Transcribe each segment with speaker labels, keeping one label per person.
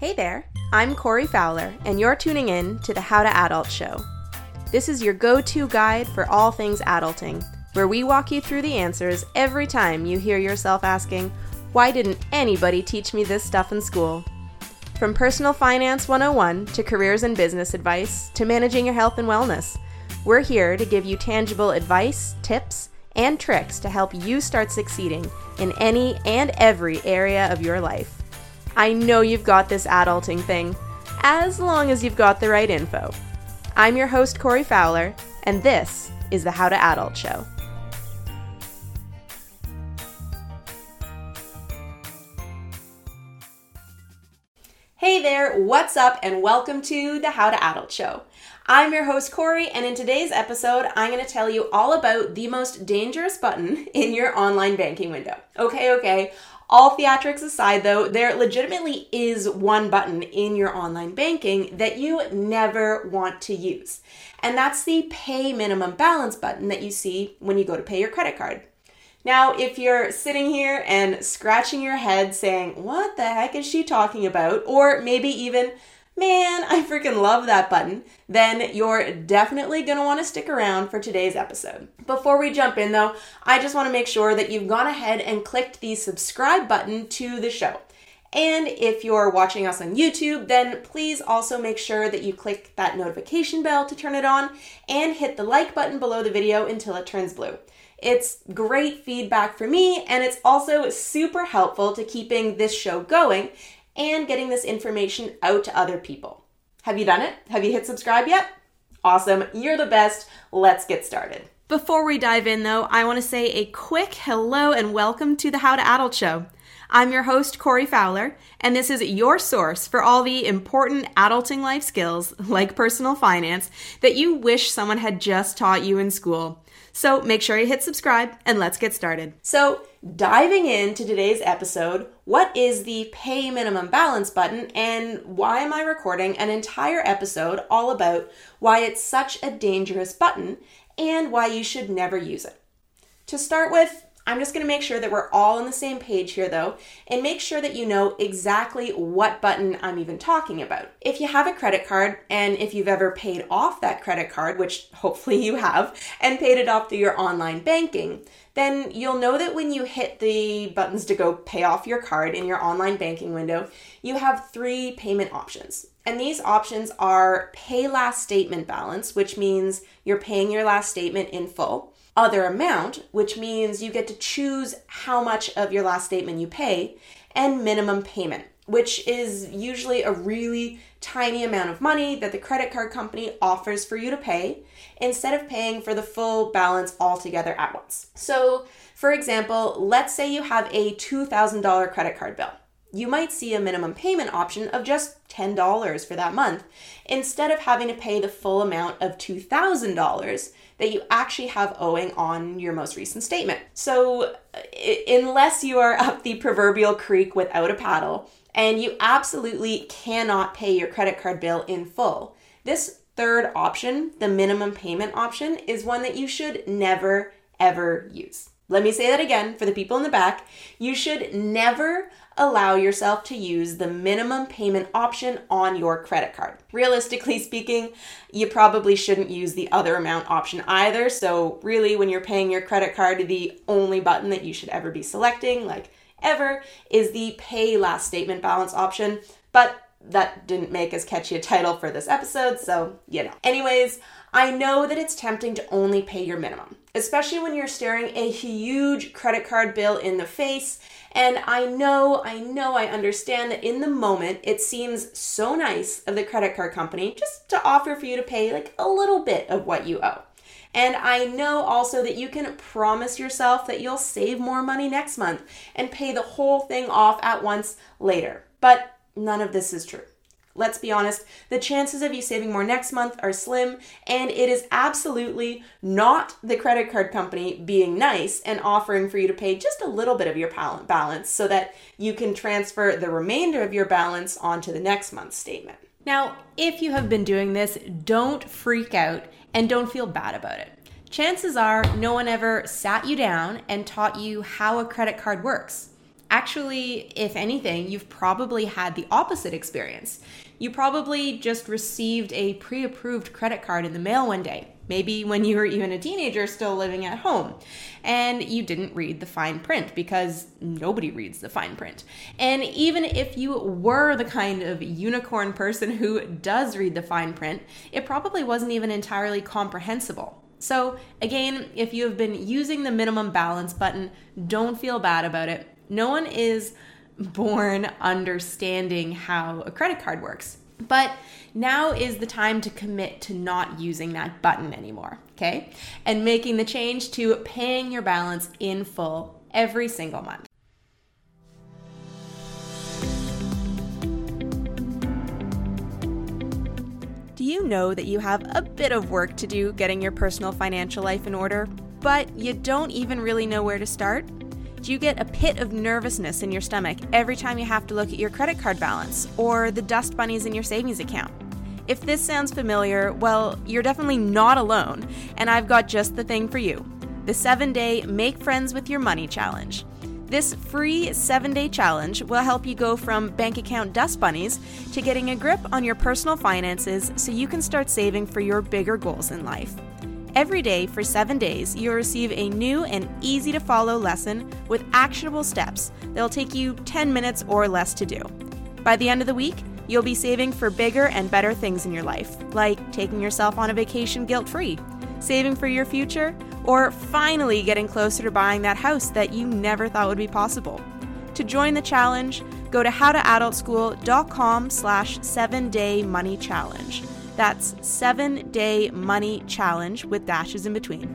Speaker 1: Hey there, I'm Corey Fowler, and you're tuning in to the How to Adult Show. This is your go to guide for all things adulting, where we walk you through the answers every time you hear yourself asking, Why didn't anybody teach me this stuff in school? From personal finance 101 to careers and business advice to managing your health and wellness, we're here to give you tangible advice, tips, and tricks to help you start succeeding in any and every area of your life. I know you've got this adulting thing, as long as you've got the right info. I'm your host, Corey Fowler, and this is the How to Adult Show. Hey there, what's up, and welcome to the How to Adult Show. I'm your host, Corey, and in today's episode, I'm going to tell you all about the most dangerous button in your online banking window. Okay, okay, all theatrics aside, though, there legitimately is one button in your online banking that you never want to use. And that's the pay minimum balance button that you see when you go to pay your credit card. Now, if you're sitting here and scratching your head saying, What the heck is she talking about? Or maybe even, man, I freaking love that button, then you're definitely want to stick around for today's episode. Before we jump in though, I just want to make sure that you've gone ahead and clicked the subscribe button to the show. And if you're watching us on YouTube, then please also make sure that you click that notification bell to turn it on and hit the like button below the video until it turns blue. It's great feedback for me, and it's also super helpful to keeping this show going and getting this information out to other people. Have you done it? Have you hit subscribe yet? Awesome, you're the best. Let's get started. Before we dive in, though, I want to say a quick hello and welcome to the How to Adult Show. I'm your host, Corey Fowler, and this is your source for all the important adulting life skills, like personal finance, that you wish someone had just taught you in school. So make sure you hit subscribe and let's get started. So, diving into today's episode, what is the pay minimum balance button and why am I recording an entire episode all about why it's such a dangerous button and why you should never use it? To start with, I'm just going to make sure that we're all on the same page here though, and make sure that you know exactly what button I'm even talking about. If you have a credit card, and if you've ever paid off that credit card, which hopefully you have, and paid it off through your online banking, then you'll know that when you hit the buttons to go pay off your card in your online banking window, you have three payment options. And these options are pay last statement balance, which means you're paying your last statement in full other amount, which means you get to choose how much of your last statement you pay, and minimum payment, which is usually a really tiny amount of money that the credit card company offers for you to pay instead of paying for the full balance altogether at once. So, for example, let's say you have a $2,000 credit card bill. You might see a minimum payment option of just $10 for that month instead of having to pay the full amount of $2,000 that you actually have owing on your most recent statement. So, uh, unless you are up the proverbial creek without a paddle and you absolutely cannot pay your credit card bill in full, this third option, the minimum payment option, is one that you should never ever use. Let me say that again for the people in the back. You should never allow yourself to use the minimum payment option on your credit card. Realistically speaking, you probably shouldn't use the other amount option either. So, really, when you're paying your credit card, the only button that you should ever be selecting, like ever, is the pay last statement balance option. But that didn't make as catchy a title for this episode, so you know. Anyways, I know that it's tempting to only pay your minimum, especially when you're staring a huge credit card bill in the face and I know, I know, I understand that in the moment it seems so nice of the credit card company just to offer for you to pay like a little bit of what you owe. And I know also that you can promise yourself that you'll save more money next month and pay the whole thing off at once later. But none of this is true. Let's be honest, the chances of you saving more next month are slim, and it is absolutely not the credit card company being nice and offering for you to pay just a little bit of your balance so that you can transfer the remainder of your balance onto the next month's statement. Now, if you have been doing this, don't freak out and don't feel bad about it. Chances are no one ever sat you down and taught you how a credit card works. Actually, if anything, you've probably had the opposite experience. You probably just received a pre approved credit card in the mail one day, maybe when you were even a teenager still living at home, and you didn't read the fine print because nobody reads the fine print. And even if you were the kind of unicorn person who does read the fine print, it probably wasn't even entirely comprehensible. So, again, if you have been using the minimum balance button, don't feel bad about it no one is born understanding how a credit card works. But now is the time to commit to not using that button anymore, okay? And making the change to paying your balance in full every single month. Do you know that you have a bit of work to do getting your personal financial life in order, but you don't even really know where to start? Do you get a pit of nervousness in your stomach every time you have to look at your credit card balance or the dust bunnies in your savings account? If this sounds familiar, well, you're definitely not alone, and I've got just the thing for you the 7 day Make Friends with Your Money Challenge. This free seven day challenge will help you go from bank account dust bunnies to getting a grip on your personal finances so you can start saving for your bigger goals in life. Every day for seven days, you'll receive a new and easy to follow lesson with actionable steps that'll take you 10 minutes or less to do. By the end of the week, you'll be saving for bigger and better things in your life, like taking yourself on a vacation guilt free, saving for your future, or finally getting closer to buying that house that you never thought would be possible. To join the challenge, go to howtoadultschool.com slash 7-day money challenge. That's seven day money challenge with dashes in between.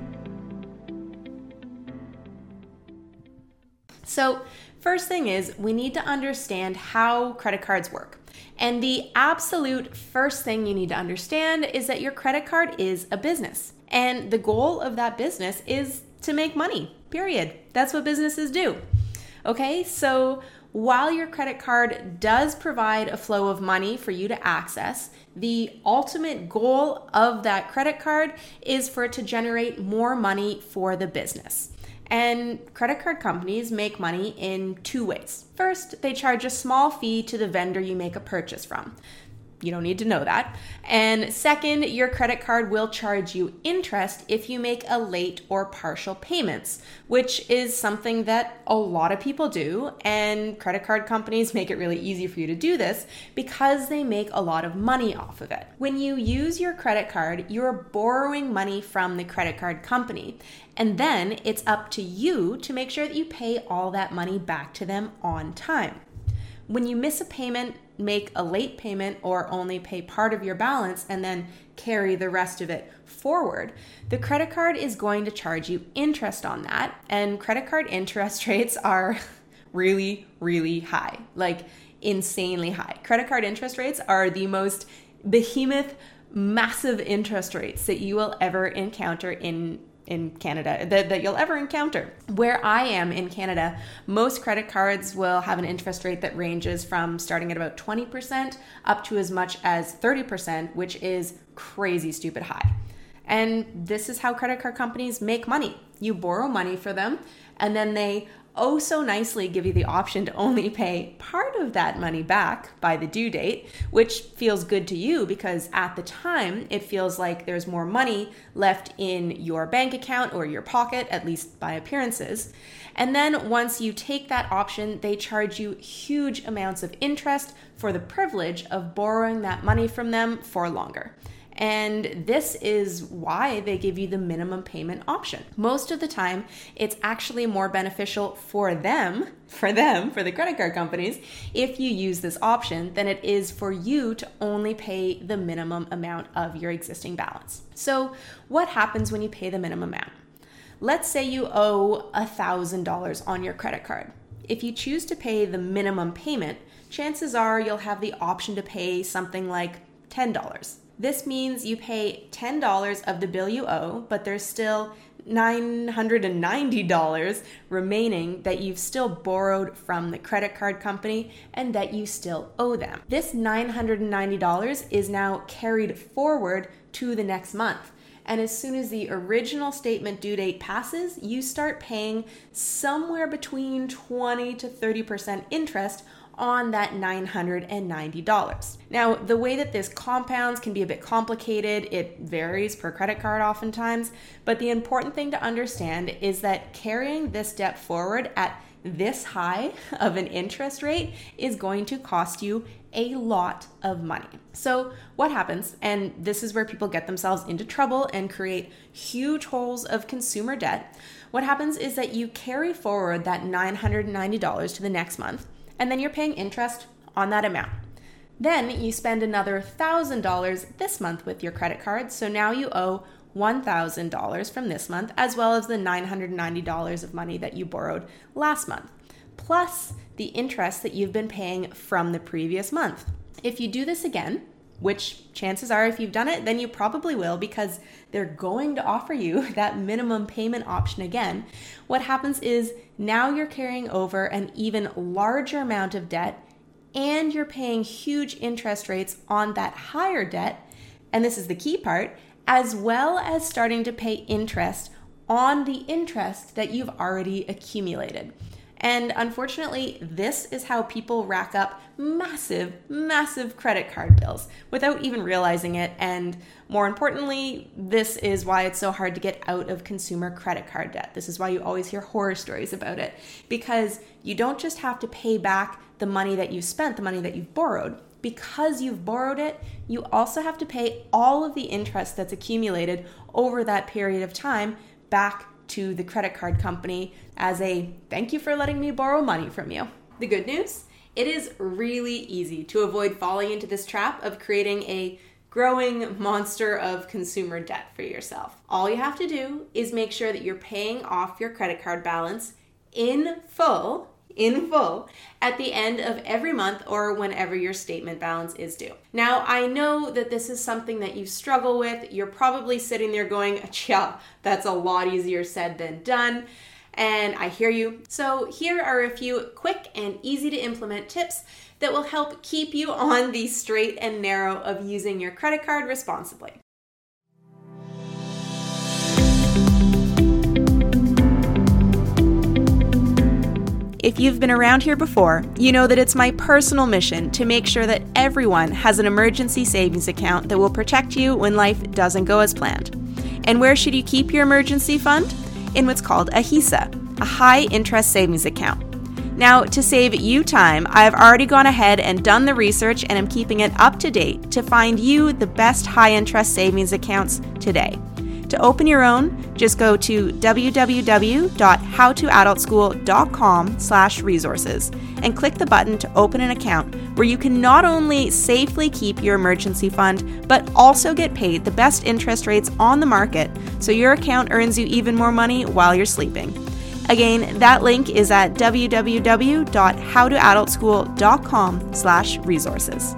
Speaker 1: So, first thing is we need to understand how credit cards work. And the absolute first thing you need to understand is that your credit card is a business. And the goal of that business is to make money, period. That's what businesses do. Okay, so while your credit card does provide a flow of money for you to access, the ultimate goal of that credit card is for it to generate more money for the business. And credit card companies make money in two ways. First, they charge a small fee to the vendor you make a purchase from. You don't need to know that. And second, your credit card will charge you interest if you make a late or partial payments, which is something that a lot of people do. And credit card companies make it really easy for you to do this because they make a lot of money off of it. When you use your credit card, you're borrowing money from the credit card company. And then it's up to you to make sure that you pay all that money back to them on time. When you miss a payment, make a late payment or only pay part of your balance and then carry the rest of it forward, the credit card is going to charge you interest on that. And credit card interest rates are really, really high like insanely high. Credit card interest rates are the most behemoth, massive interest rates that you will ever encounter in in Canada that, that you'll ever encounter. Where I am in Canada, most credit cards will have an interest rate that ranges from starting at about 20% up to as much as 30%, which is crazy stupid high. And this is how credit card companies make money. You borrow money for them, and then they oh so nicely give you the option to only pay part of that money back by the due date, which feels good to you because at the time it feels like there's more money left in your bank account or your pocket, at least by appearances. And then once you take that option, they charge you huge amounts of interest for the privilege of borrowing that money from them for longer. And this is why they give you the minimum payment option. Most of the time, it's actually more beneficial for them, for them, for the credit card companies, if you use this option than it is for you to only pay the minimum amount of your existing balance. So, what happens when you pay the minimum amount? Let's say you owe $1,000 on your credit card. If you choose to pay the minimum payment, chances are you'll have the option to pay something like $10 this means you pay $10 of the bill you owe, but there's still $990 remaining that you've still borrowed from the credit card company and that you still owe them. This $990 is now carried forward to the next month. And as soon as the original statement due date passes, you start paying somewhere between 20 to 30% interest on that $990. Now, the way that this compounds can be a bit complicated. It varies per credit card oftentimes, but the important thing to understand is that carrying this debt forward at this high of an interest rate is going to cost you a lot of money. So, what happens, and this is where people get themselves into trouble and create huge holes of consumer debt. What happens is that you carry forward that $990 to the next month and then you're paying interest on that amount. Then you spend another $1,000 this month with your credit card, so now you owe $1,000 from this month, as well as the $990 of money that you borrowed last month, plus the interest that you've been paying from the previous month. If you do this again, which chances are, if you've done it, then you probably will because they're going to offer you that minimum payment option again. What happens is now you're carrying over an even larger amount of debt and you're paying huge interest rates on that higher debt. And this is the key part, as well as starting to pay interest on the interest that you've already accumulated. And unfortunately, this is how people rack up massive, massive credit card bills without even realizing it. And more importantly, this is why it's so hard to get out of consumer credit card debt. This is why you always hear horror stories about it because you don't just have to pay back the money that you spent, the money that you've borrowed. Because you've borrowed it, you also have to pay all of the interest that's accumulated over that period of time back to the credit card company as a thank you for letting me borrow money from you. The good news it is really easy to avoid falling into this trap of creating a growing monster of consumer debt for yourself. All you have to do is make sure that you're paying off your credit card balance in full in full at the end of every month or whenever your statement balance is due. Now, I know that this is something that you struggle with. You're probably sitting there going, yeah, that's a lot easier said than done. And I hear you. So, here are a few quick and easy to implement tips that will help keep you on the straight and narrow of using your credit card responsibly. If you've been around here before, you know that it's my personal mission to make sure that everyone has an emergency savings account that will protect you when life doesn't go as planned. And where should you keep your emergency fund? In what's called a HISA, a high interest savings account. Now, to save you time, I have already gone ahead and done the research and am keeping it up to date to find you the best high interest savings accounts today. To open your own, just go to www.howtoadultschool.com slash resources and click the button to open an account where you can not only safely keep your emergency fund, but also get paid the best interest rates on the market so your account earns you even more money while you're sleeping. Again, that link is at www.howtoadultschool.com slash resources.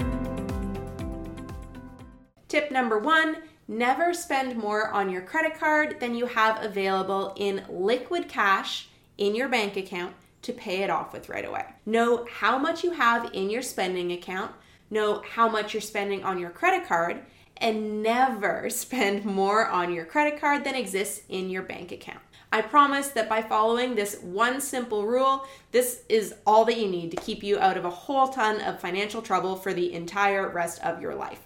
Speaker 1: Tip number one Never spend more on your credit card than you have available in liquid cash in your bank account to pay it off with right away. Know how much you have in your spending account, know how much you're spending on your credit card, and never spend more on your credit card than exists in your bank account. I promise that by following this one simple rule, this is all that you need to keep you out of a whole ton of financial trouble for the entire rest of your life.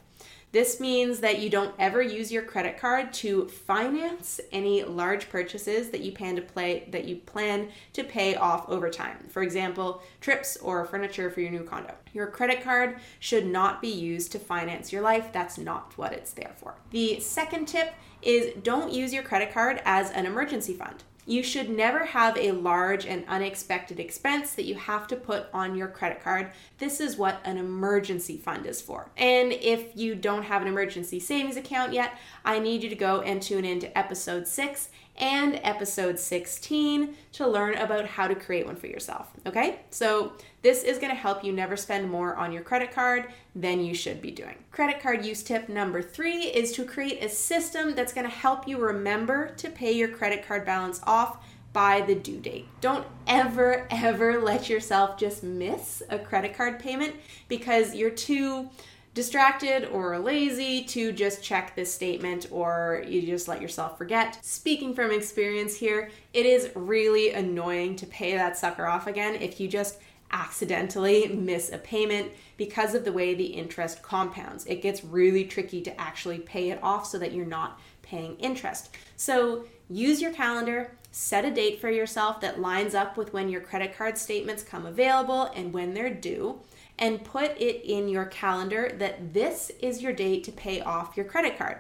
Speaker 1: This means that you don't ever use your credit card to finance any large purchases that you plan to play that you plan to pay off over time. For example, trips or furniture for your new condo. Your credit card should not be used to finance your life. That's not what it's there for. The second tip is don't use your credit card as an emergency fund. You should never have a large and unexpected expense that you have to put on your credit card. This is what an emergency fund is for. And if you don't have an emergency savings account yet, I need you to go and tune into episode 6 and episode 16 to learn about how to create one for yourself. Okay? So, this is going to help you never spend more on your credit card than you should be doing. Credit card use tip number three is to create a system that's going to help you remember to pay your credit card balance off by the due date. Don't ever, ever let yourself just miss a credit card payment because you're too distracted or lazy to just check this statement or you just let yourself forget. Speaking from experience here, it is really annoying to pay that sucker off again if you just accidentally miss a payment because of the way the interest compounds. It gets really tricky to actually pay it off so that you're not paying interest. So use your calendar, set a date for yourself that lines up with when your credit card statements come available and when they're due and put it in your calendar that this is your date to pay off your credit card.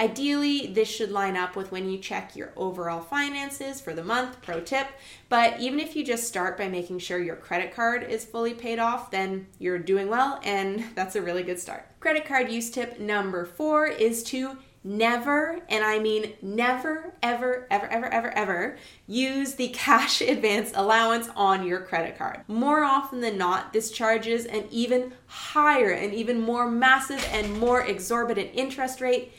Speaker 1: Ideally, this should line up with when you check your overall finances for the month, pro tip. But even if you just start by making sure your credit card is fully paid off, then you're doing well, and that's a really good start. Credit card use tip number four is to never, and I mean never, ever, ever, ever, ever, ever, use the cash advance allowance on your credit card. More often than not, this charges an even higher and even more massive and more exorbitant interest rate.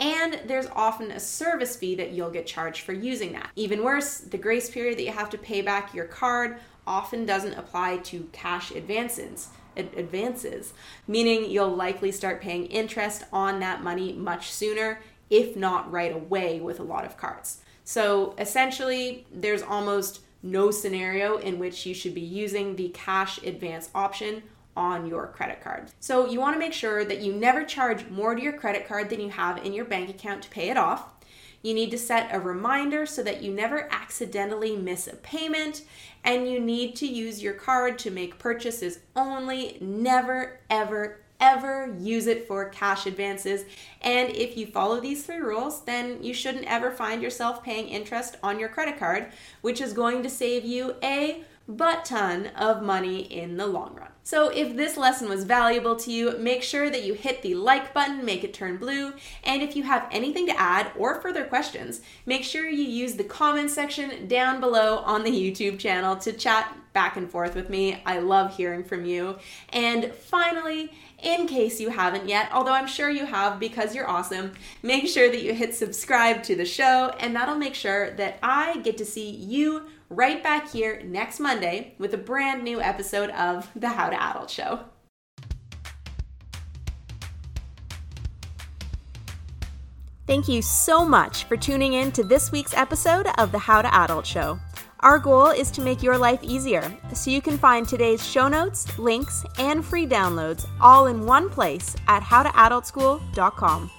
Speaker 1: And there's often a service fee that you'll get charged for using that. Even worse, the grace period that you have to pay back your card often doesn't apply to cash advances advances, meaning you'll likely start paying interest on that money much sooner, if not right away, with a lot of cards. So essentially, there's almost no scenario in which you should be using the cash advance option on your credit card. So you want to make sure that you never charge more to your credit card than you have in your bank account to pay it off. You need to set a reminder so that you never accidentally miss a payment, and you need to use your card to make purchases only. Never, ever, ever use it for cash advances. And if you follow these three rules, then you shouldn't ever find yourself paying interest on your credit card, which is going to save you a butt ton of money in the long run. So, if this lesson was valuable to you, make sure that you hit the like button, make it turn blue. And if you have anything to add or further questions, make sure you use the comment section down below on the YouTube channel to chat back and forth with me. I love hearing from you. And finally, in case you haven't yet, although I'm sure you have because you're awesome, make sure that you hit subscribe to the show, and that'll make sure that I get to see you right back here next Monday with a brand new episode of The How to Adult Show. Thank you so much for tuning in to this week's episode of The How to Adult Show. Our goal is to make your life easier, so you can find today's show notes, links, and free downloads all in one place at howtoadultschool.com.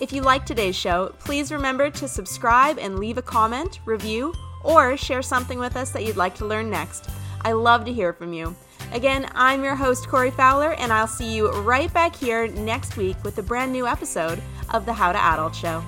Speaker 1: If you like today's show, please remember to subscribe and leave a comment, review, or share something with us that you'd like to learn next. I love to hear from you. Again, I'm your host, Corey Fowler, and I'll see you right back here next week with a brand new episode of the How to Adult Show.